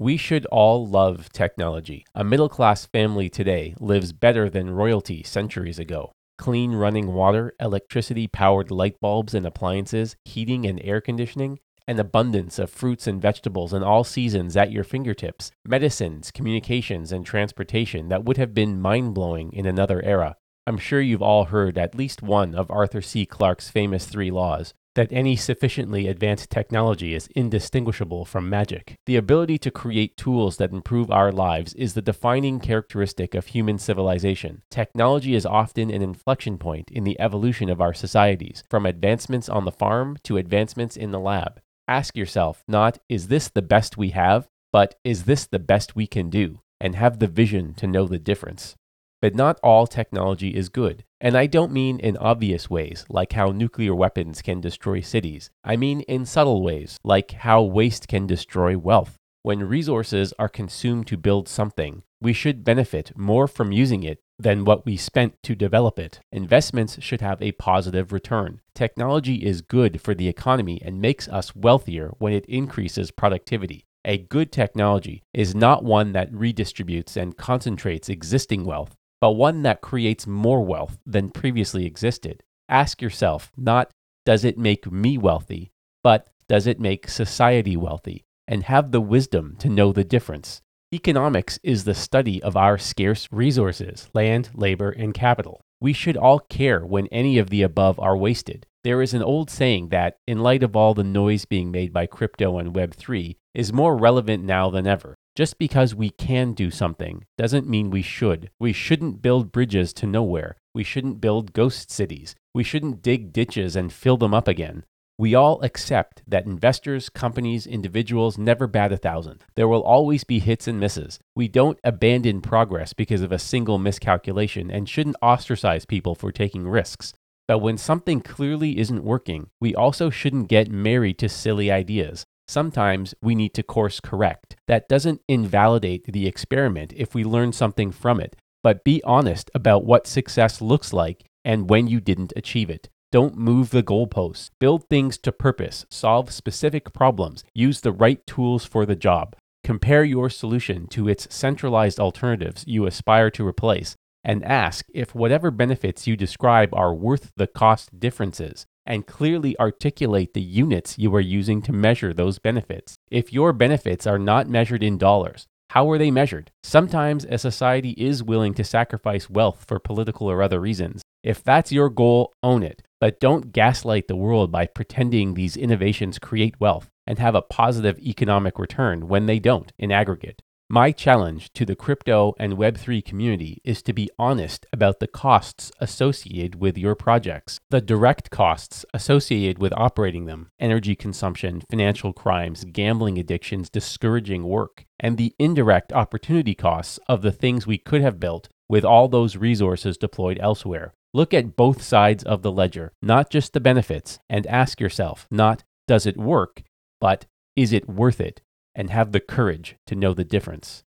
We should all love technology. A middle class family today lives better than royalty centuries ago. Clean running water, electricity powered light bulbs and appliances, heating and air conditioning, an abundance of fruits and vegetables in all seasons at your fingertips, medicines, communications, and transportation that would have been mind blowing in another era. I'm sure you've all heard at least one of Arthur C. Clarke's famous three laws that any sufficiently advanced technology is indistinguishable from magic. The ability to create tools that improve our lives is the defining characteristic of human civilization. Technology is often an inflection point in the evolution of our societies, from advancements on the farm to advancements in the lab. Ask yourself not, is this the best we have, but is this the best we can do? And have the vision to know the difference. But not all technology is good. And I don't mean in obvious ways, like how nuclear weapons can destroy cities. I mean in subtle ways, like how waste can destroy wealth. When resources are consumed to build something, we should benefit more from using it than what we spent to develop it. Investments should have a positive return. Technology is good for the economy and makes us wealthier when it increases productivity. A good technology is not one that redistributes and concentrates existing wealth, but one that creates more wealth than previously existed. Ask yourself not, does it make me wealthy, but does it make society wealthy? And have the wisdom to know the difference. Economics is the study of our scarce resources land, labor, and capital. We should all care when any of the above are wasted. There is an old saying that, in light of all the noise being made by crypto and Web3, is more relevant now than ever. Just because we can do something doesn't mean we should. We shouldn't build bridges to nowhere. We shouldn't build ghost cities. We shouldn't dig ditches and fill them up again. We all accept that investors, companies, individuals never bat a thousand. There will always be hits and misses. We don't abandon progress because of a single miscalculation and shouldn't ostracize people for taking risks. But when something clearly isn't working, we also shouldn't get married to silly ideas. Sometimes we need to course correct. That doesn't invalidate the experiment if we learn something from it, but be honest about what success looks like and when you didn't achieve it. Don't move the goalposts. Build things to purpose. Solve specific problems. Use the right tools for the job. Compare your solution to its centralized alternatives you aspire to replace and ask if whatever benefits you describe are worth the cost differences and clearly articulate the units you are using to measure those benefits. If your benefits are not measured in dollars, how are they measured? Sometimes a society is willing to sacrifice wealth for political or other reasons. If that's your goal, own it. But don't gaslight the world by pretending these innovations create wealth and have a positive economic return when they don't in aggregate. My challenge to the crypto and Web3 community is to be honest about the costs associated with your projects, the direct costs associated with operating them, energy consumption, financial crimes, gambling addictions, discouraging work, and the indirect opportunity costs of the things we could have built with all those resources deployed elsewhere. Look at both sides of the ledger, not just the benefits, and ask yourself not, does it work, but is it worth it? And have the courage to know the difference.